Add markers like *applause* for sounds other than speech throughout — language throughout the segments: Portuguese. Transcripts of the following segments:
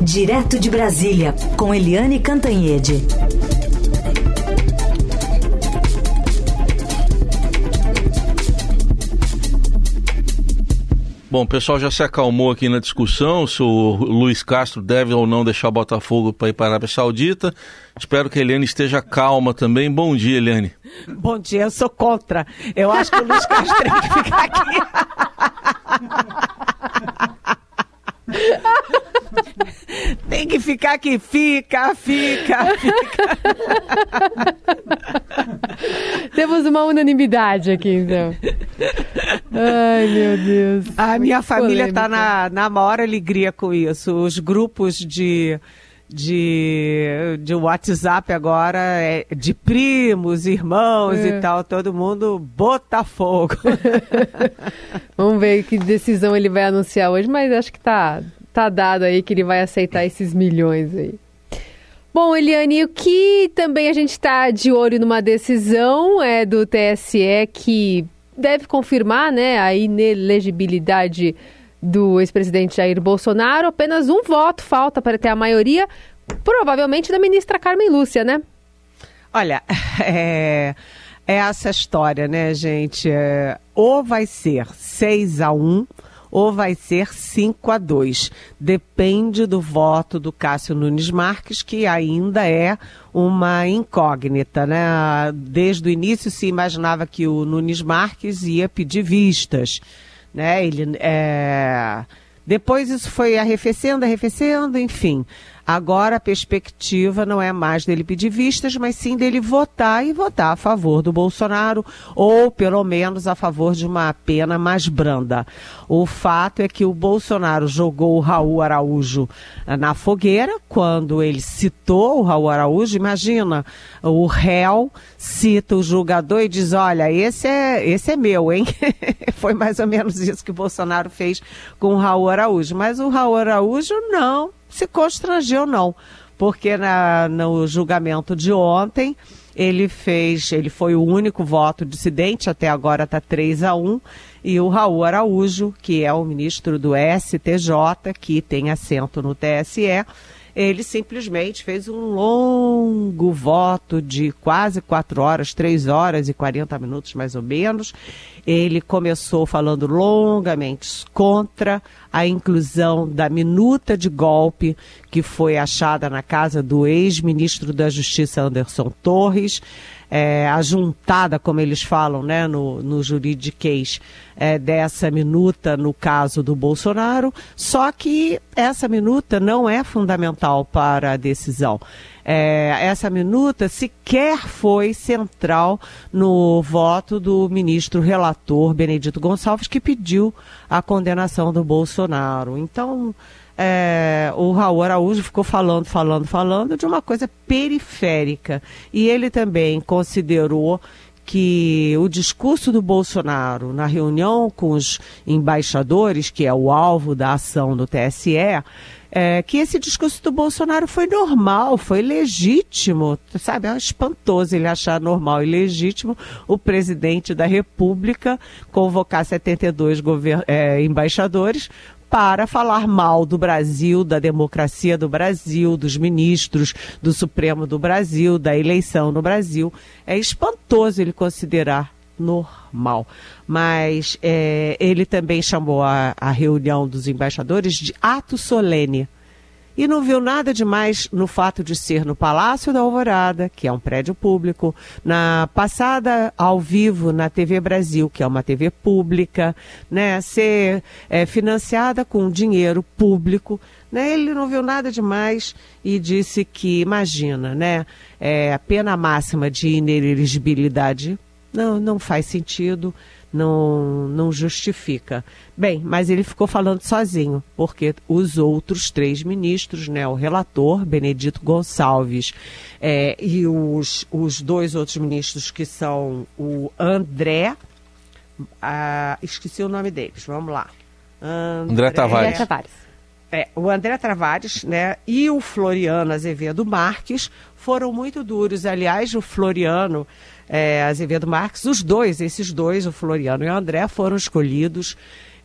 Direto de Brasília, com Eliane Cantanhede. Bom, o pessoal já se acalmou aqui na discussão se o Luiz Castro deve ou não deixar o Botafogo para ir para a Arábia Saudita. Espero que a Eliane esteja calma também. Bom dia, Eliane. *laughs* Bom dia, eu sou contra. Eu acho que o Luiz Castro tem que ficar aqui. *laughs* Tem que ficar aqui, fica, fica, fica. Temos uma unanimidade aqui, então. Ai, meu Deus. A minha família está na, na maior alegria com isso. Os grupos de, de, de WhatsApp agora, é de primos, irmãos é. e tal, todo mundo Botafogo. *laughs* Vamos ver que decisão ele vai anunciar hoje, mas acho que tá, tá dado aí que ele vai aceitar esses milhões aí. Bom, Eliane, o que também a gente está de olho numa decisão é do TSE que deve confirmar né, a inelegibilidade do ex-presidente Jair Bolsonaro. Apenas um voto falta para ter a maioria, provavelmente da ministra Carmen Lúcia, né? Olha, *laughs* é, é essa história, né, gente? É, ou vai ser 6 a 1 ou vai ser 5 a 2. Depende do voto do Cássio Nunes Marques, que ainda é uma incógnita, né? Desde o início se imaginava que o Nunes Marques ia pedir vistas, né? Ele é... Depois isso foi arrefecendo, arrefecendo, enfim. Agora a perspectiva não é mais dele pedir vistas, mas sim dele votar e votar a favor do Bolsonaro, ou pelo menos a favor de uma pena mais branda. O fato é que o Bolsonaro jogou o Raul Araújo na fogueira, quando ele citou o Raul Araújo, imagina, o réu cita o julgador e diz: Olha, esse é, esse é meu, hein? *laughs* Foi mais ou menos isso que o Bolsonaro fez com o Raul Araújo. Mas o Raul Araújo não se constrangeu, não, porque na, no julgamento de ontem ele fez, ele foi o único voto dissidente, até agora está 3 a 1, e o Raul Araújo, que é o ministro do STJ, que tem assento no TSE, ele simplesmente fez um longo voto de quase quatro horas, três horas e 40 minutos mais ou menos. Ele começou falando longamente contra a inclusão da minuta de golpe que foi achada na casa do ex-ministro da Justiça Anderson Torres é, ajuntada, como eles falam né, no, no juridiquês, é, dessa minuta no caso do Bolsonaro, só que essa minuta não é fundamental para a decisão. É, essa minuta sequer foi central no voto do ministro relator Benedito Gonçalves, que pediu a condenação do Bolsonaro. Então, é, o Raul Araújo ficou falando, falando, falando de uma coisa periférica. E ele também considerou que o discurso do Bolsonaro na reunião com os embaixadores, que é o alvo da ação do TSE, é, que esse discurso do Bolsonaro foi normal, foi legítimo, sabe? É espantoso ele achar normal e legítimo o presidente da República convocar 72 é, embaixadores para falar mal do Brasil, da democracia do Brasil, dos ministros do Supremo do Brasil, da eleição no Brasil. É espantoso ele considerar normal. Mas é, ele também chamou a, a reunião dos embaixadores de ato solene e não viu nada demais no fato de ser no Palácio da Alvorada, que é um prédio público, na passada ao vivo na TV Brasil, que é uma TV pública, né, ser é, financiada com dinheiro público. Né, ele não viu nada demais e disse que, imagina, né, é, a pena máxima de ineligibilidade não, não faz sentido não, não justifica. Bem, mas ele ficou falando sozinho, porque os outros três ministros, né, o relator, Benedito Gonçalves, é, e os, os dois outros ministros que são o André, ah, esqueci o nome deles, vamos lá. André, André Tavares. André Tavares. É, o André Tavares né, e o Floriano Azevedo Marques foram muito duros. Aliás, o Floriano é, Azevedo Marques, os dois, esses dois, o Floriano e o André, foram escolhidos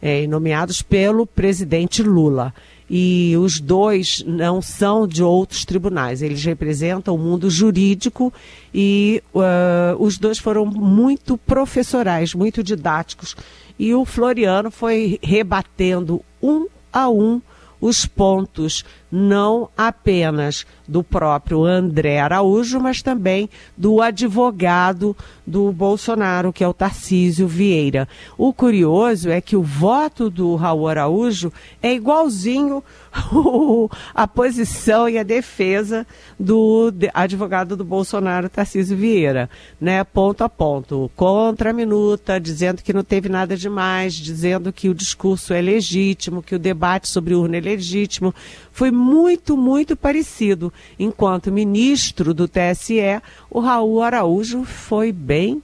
é, e nomeados pelo presidente Lula. e os dois não são de outros tribunais, eles representam o mundo jurídico e uh, os dois foram muito professorais, muito didáticos. E o Floriano foi rebatendo um a um os pontos não apenas do próprio André Araújo, mas também do advogado do Bolsonaro, que é o Tarcísio Vieira. O curioso é que o voto do Raul Araújo é igualzinho *laughs* a posição e a defesa do advogado do Bolsonaro, Tarcísio Vieira, né? Ponto a ponto, contra a minuta, dizendo que não teve nada demais, dizendo que o discurso é legítimo, que o debate sobre urna é legítimo. Foi muito, muito parecido. Enquanto ministro do TSE, o Raul Araújo foi bem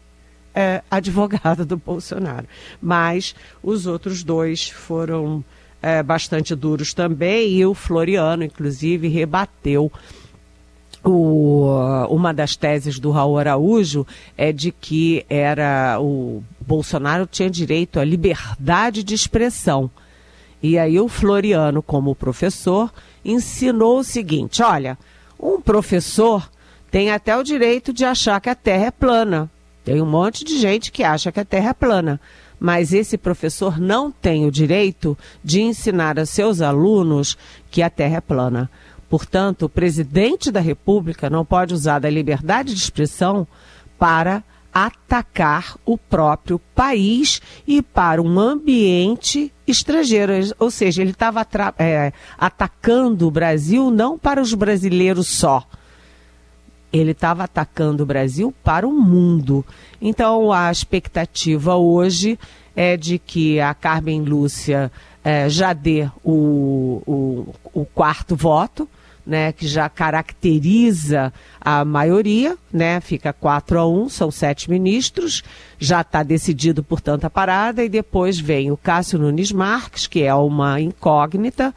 é, advogado do Bolsonaro. Mas os outros dois foram é, bastante duros também, e o Floriano, inclusive, rebateu. O, uma das teses do Raul Araújo é de que era o Bolsonaro tinha direito à liberdade de expressão. E aí o Floriano, como professor, ensinou o seguinte: olha, um professor tem até o direito de achar que a Terra é plana. Tem um monte de gente que acha que a Terra é plana mas esse professor não tem o direito de ensinar a seus alunos que a Terra é plana. Portanto, o presidente da República não pode usar da liberdade de expressão para atacar o próprio país e para um ambiente estrangeiro. Ou seja, ele estava é, atacando o Brasil não para os brasileiros só. Ele estava atacando o Brasil para o mundo. Então, a expectativa hoje é de que a Carmen Lúcia é, já dê o, o, o quarto voto, né, que já caracteriza a maioria, né, fica 4 a 1, são sete ministros, já está decidido, portanto, a parada, e depois vem o Cássio Nunes Marques, que é uma incógnita,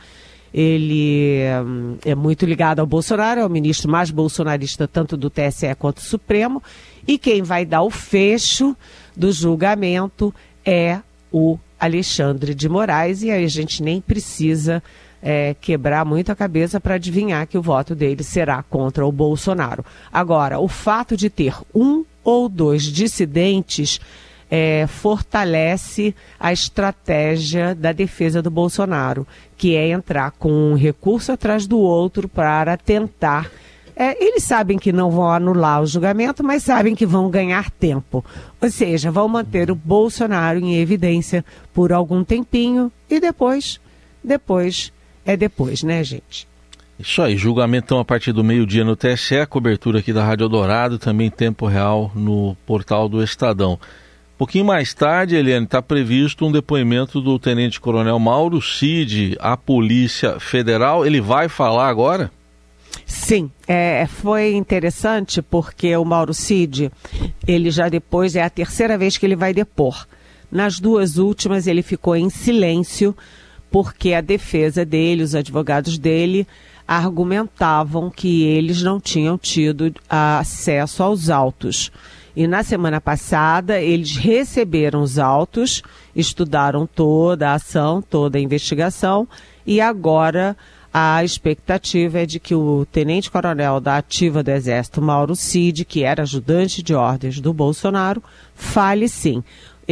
ele hum, é muito ligado ao Bolsonaro, é o ministro mais bolsonarista tanto do TSE quanto do Supremo, e quem vai dar o fecho do julgamento é o Alexandre de Moraes, e aí a gente nem precisa é, quebrar muito a cabeça para adivinhar que o voto dele será contra o Bolsonaro. Agora, o fato de ter um ou dois dissidentes é, fortalece a estratégia da defesa do Bolsonaro, que é entrar com um recurso atrás do outro para tentar. É, eles sabem que não vão anular o julgamento, mas sabem que vão ganhar tempo. Ou seja, vão manter o Bolsonaro em evidência por algum tempinho e depois, depois é depois, né, gente? Isso aí, julgamento então a partir do meio-dia no TSE, cobertura aqui da Rádio Dourado, também tempo real no portal do Estadão pouquinho mais tarde, Eliane, está previsto um depoimento do Tenente Coronel Mauro Cid à Polícia Federal. Ele vai falar agora? Sim, é, foi interessante porque o Mauro Cid, ele já depois, é a terceira vez que ele vai depor. Nas duas últimas ele ficou em silêncio porque a defesa dele, os advogados dele, argumentavam que eles não tinham tido acesso aos autos. E na semana passada, eles receberam os autos, estudaram toda a ação, toda a investigação, e agora a expectativa é de que o tenente-coronel da ativa do Exército, Mauro Cid, que era ajudante de ordens do Bolsonaro, fale sim.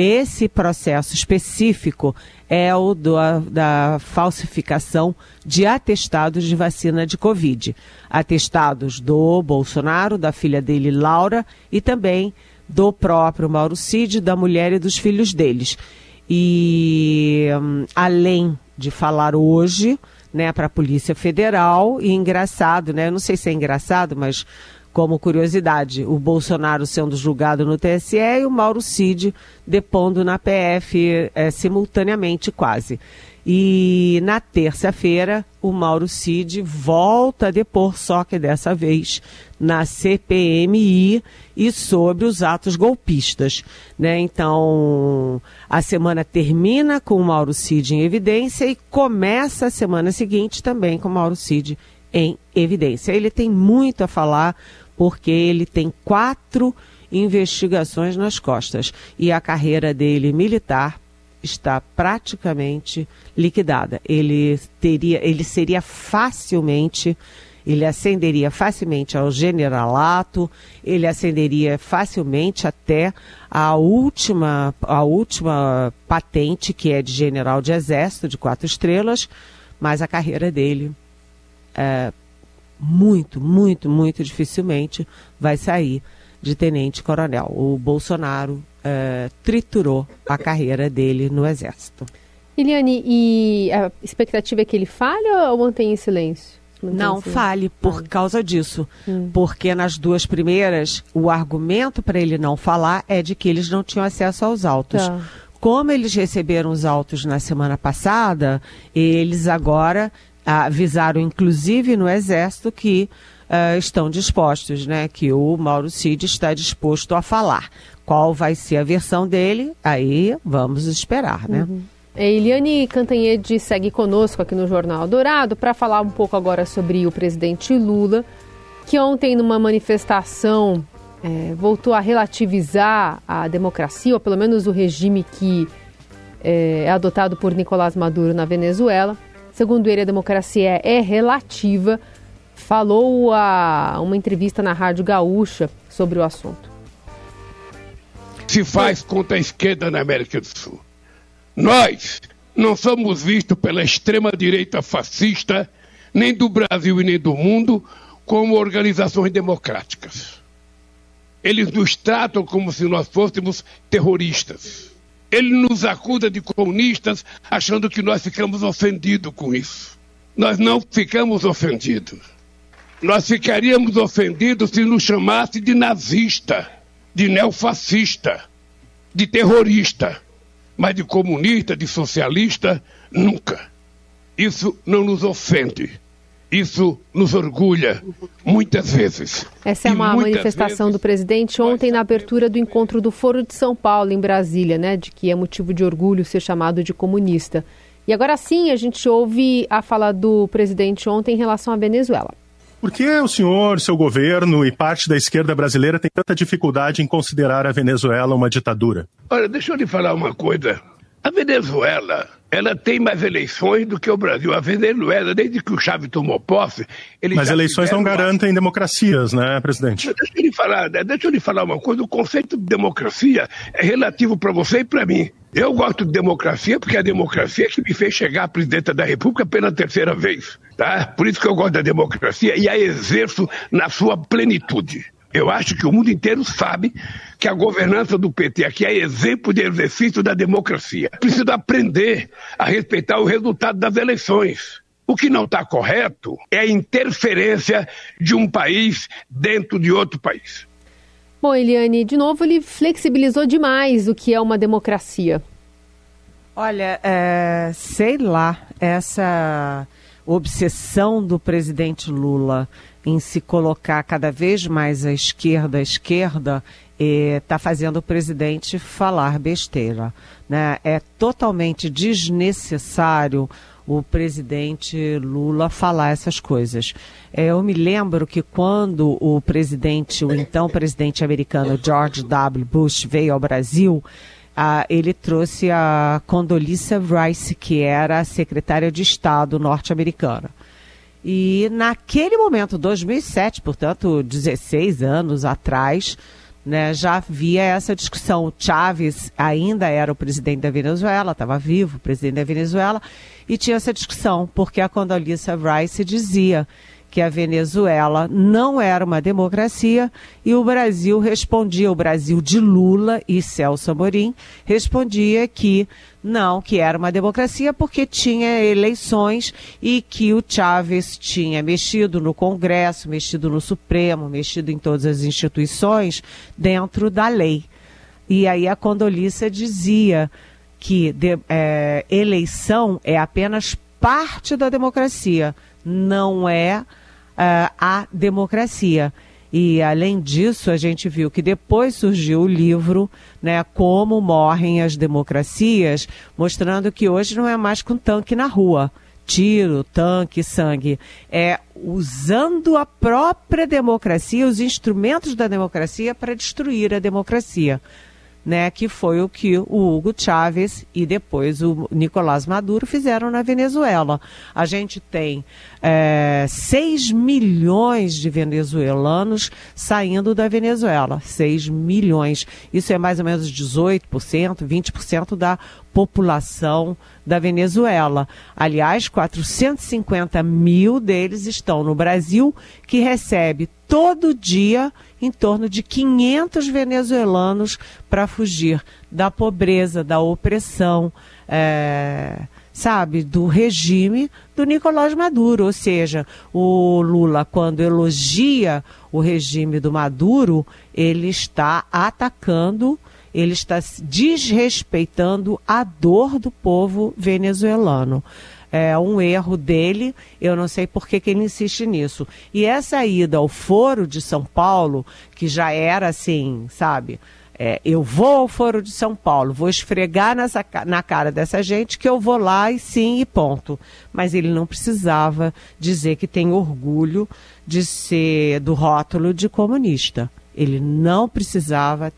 Esse processo específico é o do, da falsificação de atestados de vacina de Covid. Atestados do Bolsonaro, da filha dele, Laura, e também do próprio Mauro Cid, da mulher e dos filhos deles. E hum, além de falar hoje, né, para a Polícia Federal, e engraçado, né, eu não sei se é engraçado, mas como curiosidade, o Bolsonaro sendo julgado no TSE e o Mauro Cid depondo na PF é, simultaneamente quase. E na terça-feira, o Mauro Cid volta a depor, só que dessa vez na CPMI e sobre os atos golpistas. Né? Então, a semana termina com o Mauro Cid em evidência e começa a semana seguinte também com o Mauro Cid em evidência. Ele tem muito a falar porque ele tem quatro investigações nas costas e a carreira dele militar está praticamente liquidada. Ele teria, ele seria facilmente, ele ascenderia facilmente ao generalato, ele ascenderia facilmente até a última, a última patente, que é de general de exército, de quatro estrelas, mas a carreira dele é, muito, muito, muito dificilmente vai sair de tenente-coronel. O Bolsonaro é, triturou a carreira dele no Exército. Eliane, e a expectativa é que ele fale ou mantém em silêncio? Não fale por causa disso. Hum. Porque nas duas primeiras, o argumento para ele não falar é de que eles não tinham acesso aos autos. Tá. Como eles receberam os autos na semana passada, eles agora avisaram, inclusive no Exército, que uh, estão dispostos, né? Que o Mauro Cid está disposto a falar. Qual vai ser a versão dele? Aí vamos esperar, né? Uhum. Eliane Cantanhede segue conosco aqui no Jornal Dourado para falar um pouco agora sobre o presidente Lula, que ontem, numa manifestação, é, voltou a relativizar a democracia, ou pelo menos o regime que é, é adotado por Nicolás Maduro na Venezuela. Segundo ele, a democracia é relativa. Falou a uma entrevista na Rádio Gaúcha sobre o assunto. Se faz contra a esquerda na América do Sul. Nós não somos vistos pela extrema-direita fascista, nem do Brasil e nem do mundo, como organizações democráticas. Eles nos tratam como se nós fôssemos terroristas. Ele nos acusa de comunistas, achando que nós ficamos ofendidos com isso. Nós não ficamos ofendidos. Nós ficaríamos ofendidos se nos chamasse de nazista, de neofascista, de terrorista. Mas de comunista, de socialista, nunca. Isso não nos ofende. Isso nos orgulha muitas vezes. Essa é uma manifestação vezes, do presidente ontem na abertura do encontro do Foro de São Paulo, em Brasília, né? De que é motivo de orgulho ser chamado de comunista. E agora sim a gente ouve a fala do presidente ontem em relação à Venezuela. Por que o senhor, seu governo e parte da esquerda brasileira tem tanta dificuldade em considerar a Venezuela uma ditadura? Olha, deixa eu lhe falar uma coisa. A Venezuela ela tem mais eleições do que o Brasil. A Venezuela, desde que o Chávez tomou posse, ele Mas eleições não garantem democracias, né, presidente? Deixa eu, lhe falar, né, deixa eu lhe falar uma coisa. O conceito de democracia é relativo para você e para mim. Eu gosto de democracia porque é a democracia que me fez chegar a presidenta da República pela terceira vez. Tá? Por isso que eu gosto da democracia e a exerço na sua plenitude. Eu acho que o mundo inteiro sabe que a governança do PT aqui é exemplo de exercício da democracia. Precisa aprender a respeitar o resultado das eleições. O que não está correto é a interferência de um país dentro de outro país. Bom, Eliane, de novo ele flexibilizou demais o que é uma democracia. Olha, é, sei lá, essa obsessão do presidente Lula em se colocar cada vez mais à esquerda, à esquerda, está fazendo o presidente falar besteira. Né? É totalmente desnecessário o presidente Lula falar essas coisas. É, eu me lembro que quando o presidente, o então presidente americano George W. Bush veio ao Brasil, ah, ele trouxe a Condoleezza Rice, que era a secretária de Estado norte-americana. E naquele momento, 2007, portanto, 16 anos atrás, né, já havia essa discussão. O Chávez ainda era o presidente da Venezuela, estava vivo, o presidente da Venezuela, e tinha essa discussão, porque a Condoleezza Rice dizia que a Venezuela não era uma democracia e o Brasil respondia, o Brasil de Lula e Celso Amorim respondia que não, que era uma democracia porque tinha eleições e que o Chávez tinha mexido no Congresso, mexido no Supremo, mexido em todas as instituições dentro da lei. E aí a Condolícia dizia que de, é, eleição é apenas parte da democracia, não é uh, a democracia. E, além disso, a gente viu que depois surgiu o livro, né, Como Morrem as Democracias, mostrando que hoje não é mais com tanque na rua. Tiro, tanque, sangue. É usando a própria democracia, os instrumentos da democracia para destruir a democracia. né, que foi o que o Hugo Chávez e depois o Nicolás Maduro fizeram na Venezuela. A gente tem é, 6 milhões de venezuelanos saindo da Venezuela. 6 milhões. Isso é mais ou menos 18%, 20% da população da Venezuela. Aliás, 450 mil deles estão no Brasil, que recebe todo dia em torno de 500 venezuelanos para fugir da pobreza, da opressão, é, sabe, do regime do Nicolás Maduro. Ou seja, o Lula, quando elogia o regime do Maduro, ele está atacando ele está desrespeitando a dor do povo venezuelano. É um erro dele, eu não sei por que, que ele insiste nisso. E essa ida ao Foro de São Paulo, que já era assim, sabe? É, eu vou ao Foro de São Paulo, vou esfregar nessa, na cara dessa gente que eu vou lá e sim e ponto. Mas ele não precisava dizer que tem orgulho de ser do rótulo de comunista. Ele não precisava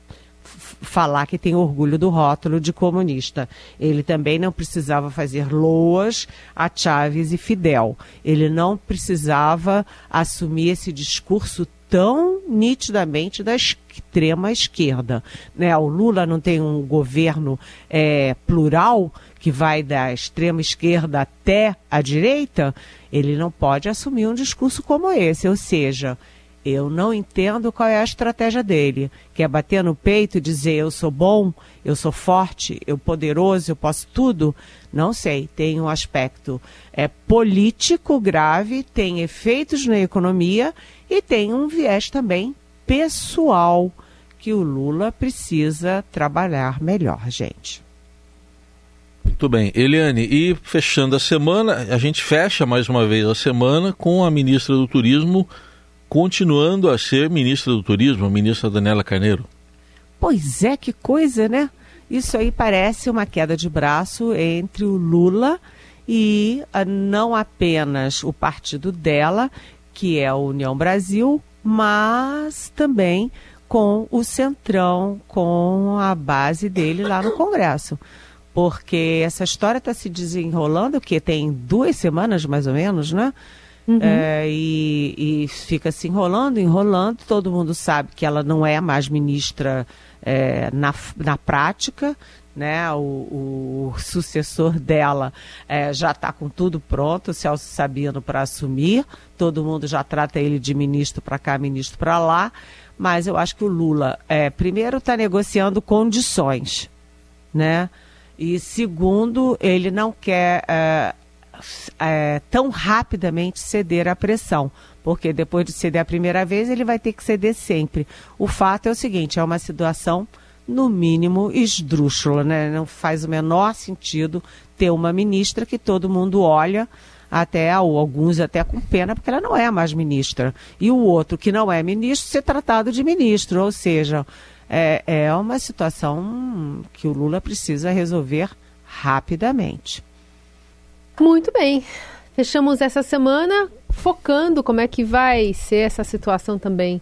falar que tem orgulho do rótulo de comunista. Ele também não precisava fazer loas a Chávez e Fidel. Ele não precisava assumir esse discurso tão nitidamente da extrema esquerda. Né? O Lula não tem um governo é, plural que vai da extrema esquerda até a direita, ele não pode assumir um discurso como esse, ou seja, eu não entendo qual é a estratégia dele. Quer bater no peito e dizer eu sou bom, eu sou forte, eu poderoso, eu posso tudo? Não sei. Tem um aspecto é, político grave, tem efeitos na economia e tem um viés também pessoal que o Lula precisa trabalhar melhor, gente. Muito bem. Eliane, e fechando a semana, a gente fecha mais uma vez a semana com a ministra do Turismo continuando a ser ministra do Turismo, a ministra Daniela Carneiro. Pois é, que coisa, né? Isso aí parece uma queda de braço entre o Lula e uh, não apenas o partido dela, que é a União Brasil, mas também com o Centrão, com a base dele lá no Congresso. Porque essa história está se desenrolando, que tem duas semanas mais ou menos, né? Uhum. É, e, e, fica se enrolando, enrolando. Todo mundo sabe que ela não é mais ministra é, na, na prática. Né? O, o sucessor dela é, já está com tudo pronto, o Celso Sabino para assumir. Todo mundo já trata ele de ministro para cá, ministro para lá. Mas eu acho que o Lula, é, primeiro, está negociando condições, né? E segundo, ele não quer é, é, tão rapidamente ceder à pressão, porque depois de ceder a primeira vez, ele vai ter que ceder sempre. O fato é o seguinte: é uma situação, no mínimo, esdrúxula, né? Não faz o menor sentido ter uma ministra que todo mundo olha até ou alguns até com pena, porque ela não é mais ministra. E o outro que não é ministro ser tratado de ministro, ou seja, é, é uma situação que o Lula precisa resolver rapidamente. Muito bem. Fechamos essa semana focando como é que vai ser essa situação também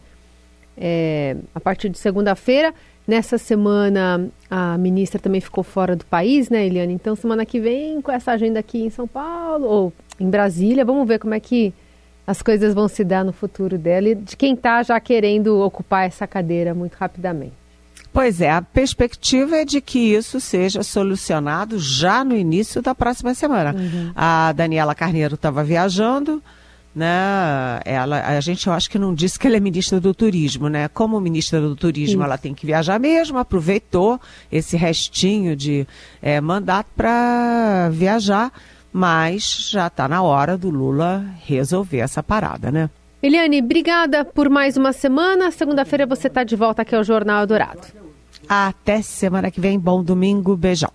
é, a partir de segunda-feira. Nessa semana, a ministra também ficou fora do país, né, Eliane? Então, semana que vem, com essa agenda aqui em São Paulo ou em Brasília, vamos ver como é que as coisas vão se dar no futuro dela e de quem está já querendo ocupar essa cadeira muito rapidamente. Pois é, a perspectiva é de que isso seja solucionado já no início da próxima semana. Uhum. A Daniela Carneiro estava viajando, né? Ela, a gente eu acho que não disse que ela é ministra do turismo, né? Como ministra do turismo, ela tem que viajar mesmo, aproveitou esse restinho de é, mandato para viajar, mas já está na hora do Lula resolver essa parada, né? Eliane, obrigada por mais uma semana. Segunda-feira você está de volta aqui ao Jornal Dourado. Até semana que vem. Bom domingo. Beijão.